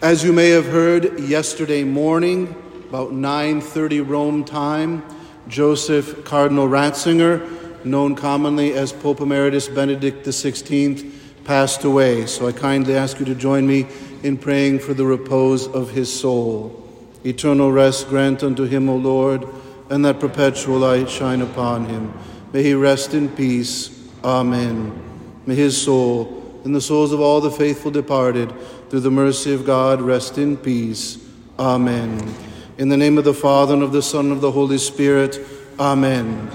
As you may have heard yesterday morning, about 9:30 Rome time, Joseph Cardinal Ratzinger, known commonly as Pope Emeritus Benedict XVI, passed away. So I kindly ask you to join me in praying for the repose of his soul. Eternal rest grant unto him, O Lord, and that perpetual light shine upon him. May he rest in peace. Amen. May his soul and the souls of all the faithful departed, through the mercy of God, rest in peace. Amen. In the name of the Father, and of the Son, and of the Holy Spirit. Amen.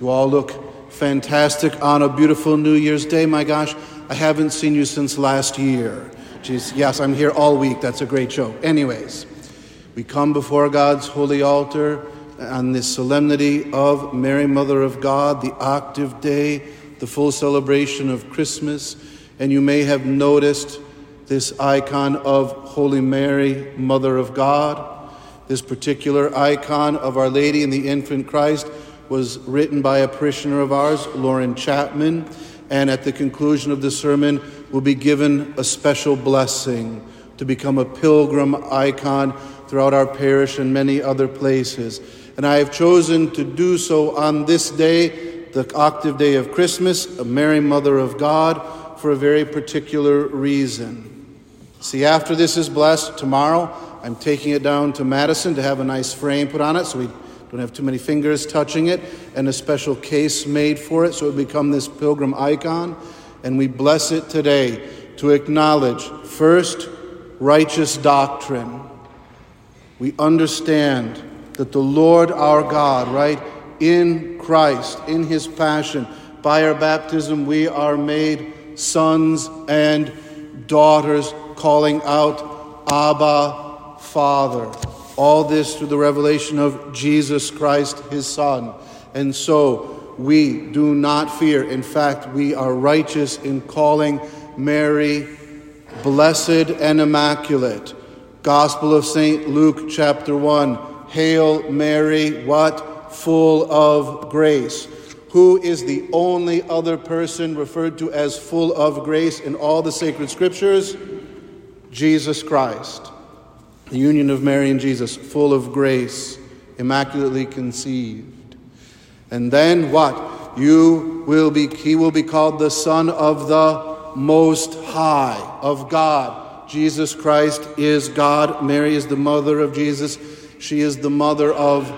You all look fantastic on a beautiful New Year's Day. My gosh, I haven't seen you since last year. Jeez, yes, I'm here all week. That's a great show. Anyways, we come before God's holy altar on this solemnity of Mary, Mother of God, the octave day, the full celebration of Christmas. And you may have noticed this icon of Holy Mary, Mother of God. This particular icon of Our Lady and the Infant Christ was written by a parishioner of ours, Lauren Chapman. And at the conclusion of the sermon, will be given a special blessing to become a pilgrim icon throughout our parish and many other places. And I have chosen to do so on this day, the octave day of Christmas, a Mary, Mother of God for a very particular reason. See, after this is blessed, tomorrow I'm taking it down to Madison to have a nice frame put on it so we don't have too many fingers touching it, and a special case made for it so it become this pilgrim icon. And we bless it today to acknowledge first righteous doctrine. We understand that the Lord our God, right, in Christ, in his passion, by our baptism, we are made sons and daughters, calling out, Abba, Father. All this through the revelation of Jesus Christ, his Son. And so we do not fear. In fact, we are righteous in calling Mary blessed and immaculate. Gospel of St. Luke, chapter 1. Hail Mary, what? Full of grace who is the only other person referred to as full of grace in all the sacred scriptures? Jesus Christ. The union of Mary and Jesus, full of grace, immaculately conceived. And then what? You will be he will be called the son of the most high of God. Jesus Christ is God. Mary is the mother of Jesus. She is the mother of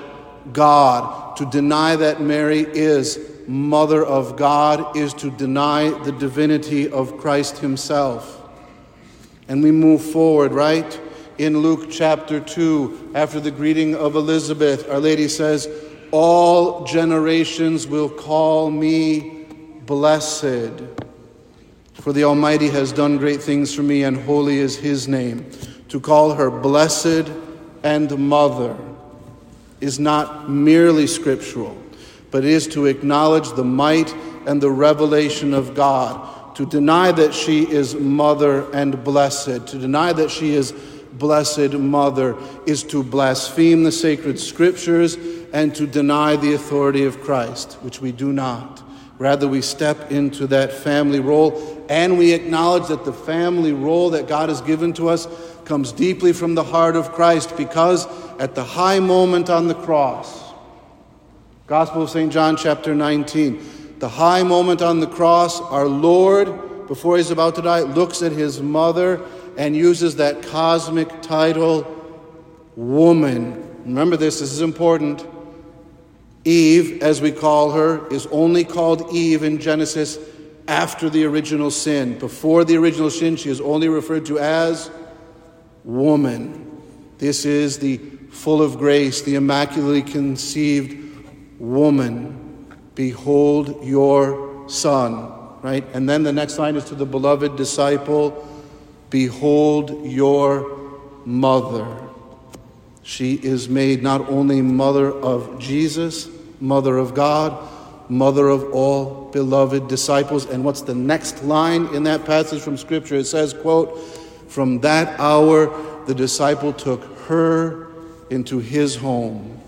God. To deny that Mary is Mother of God is to deny the divinity of Christ Himself. And we move forward, right? In Luke chapter 2, after the greeting of Elizabeth, Our Lady says, All generations will call me blessed. For the Almighty has done great things for me, and holy is His name. To call her blessed and mother is not merely scriptural, but is to acknowledge the might and the revelation of God. To deny that she is mother and blessed, to deny that she is blessed mother, is to blaspheme the sacred scriptures and to deny the authority of Christ, which we do not. Rather, we step into that family role and we acknowledge that the family role that God has given to us comes deeply from the heart of Christ because at the high moment on the cross, Gospel of St. John, chapter 19, the high moment on the cross, our Lord, before he's about to die, looks at his mother and uses that cosmic title, woman. Remember this, this is important. Eve, as we call her, is only called Eve in Genesis after the original sin. Before the original sin, she is only referred to as woman. This is the full of grace, the immaculately conceived woman. Behold your son. Right? And then the next line is to the beloved disciple Behold your mother. She is made not only mother of Jesus, mother of God, mother of all beloved disciples. And what's the next line in that passage from Scripture? It says, quote, From that hour the disciple took her into his home.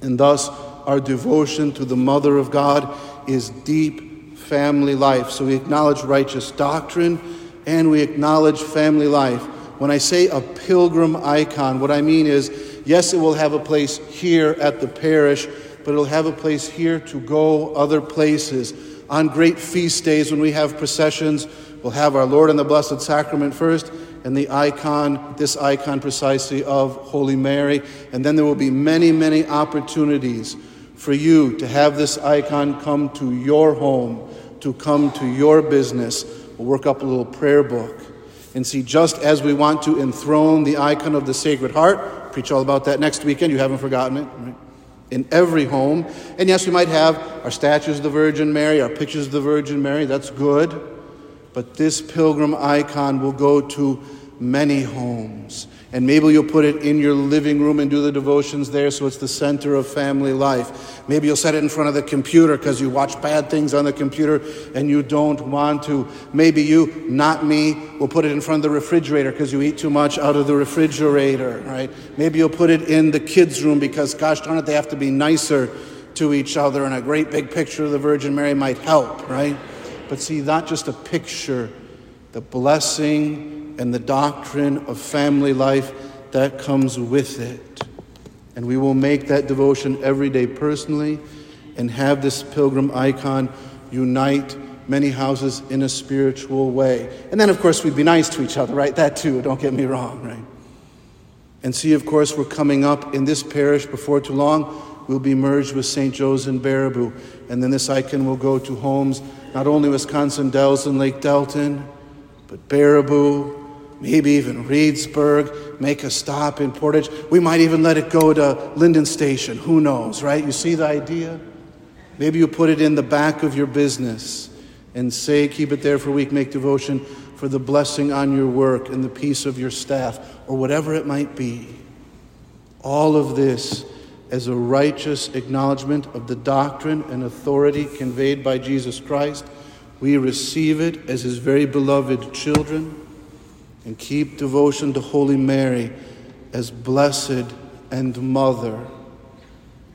And thus our devotion to the Mother of God is deep family life. So we acknowledge righteous doctrine and we acknowledge family life. When I say a pilgrim icon, what I mean is, yes, it will have a place here at the parish, but it'll have a place here to go other places. On great feast days when we have processions, we'll have our Lord and the Blessed Sacrament first, and the icon, this icon precisely of Holy Mary. And then there will be many, many opportunities for you to have this icon come to your home, to come to your business. We'll work up a little prayer book and see just as we want to enthrone the icon of the Sacred Heart, preach all about that next weekend, you haven't forgotten it, right? In every home. And yes, we might have our statues of the Virgin Mary, our pictures of the Virgin Mary, that's good. But this pilgrim icon will go to many homes. And maybe you'll put it in your living room and do the devotions there so it's the center of family life. Maybe you'll set it in front of the computer because you watch bad things on the computer and you don't want to. Maybe you, not me, will put it in front of the refrigerator because you eat too much out of the refrigerator, right? Maybe you'll put it in the kids' room because, gosh darn it, they have to be nicer to each other and a great big picture of the Virgin Mary might help, right? But see, not just a picture, the blessing and the doctrine of family life that comes with it. And we will make that devotion every day personally and have this pilgrim icon unite many houses in a spiritual way. And then, of course, we'd be nice to each other, right? That too, don't get me wrong, right? And see, of course, we're coming up in this parish before too long. We'll be merged with St. Joe's in Baraboo. And then this icon will go to homes, not only Wisconsin Dells and Lake Delton, but Baraboo, maybe even Reedsburg, make a stop in Portage. We might even let it go to Lyndon Station. Who knows, right? You see the idea? Maybe you put it in the back of your business and say, keep it there for a week, make devotion for the blessing on your work and the peace of your staff, or whatever it might be. All of this as a righteous acknowledgement of the doctrine and authority conveyed by Jesus Christ. We receive it as his very beloved children and keep devotion to Holy Mary as blessed and mother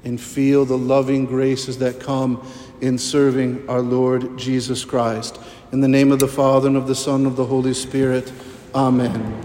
and feel the loving graces that come in serving our Lord Jesus Christ. In the name of the Father and of the Son and of the Holy Spirit, Amen.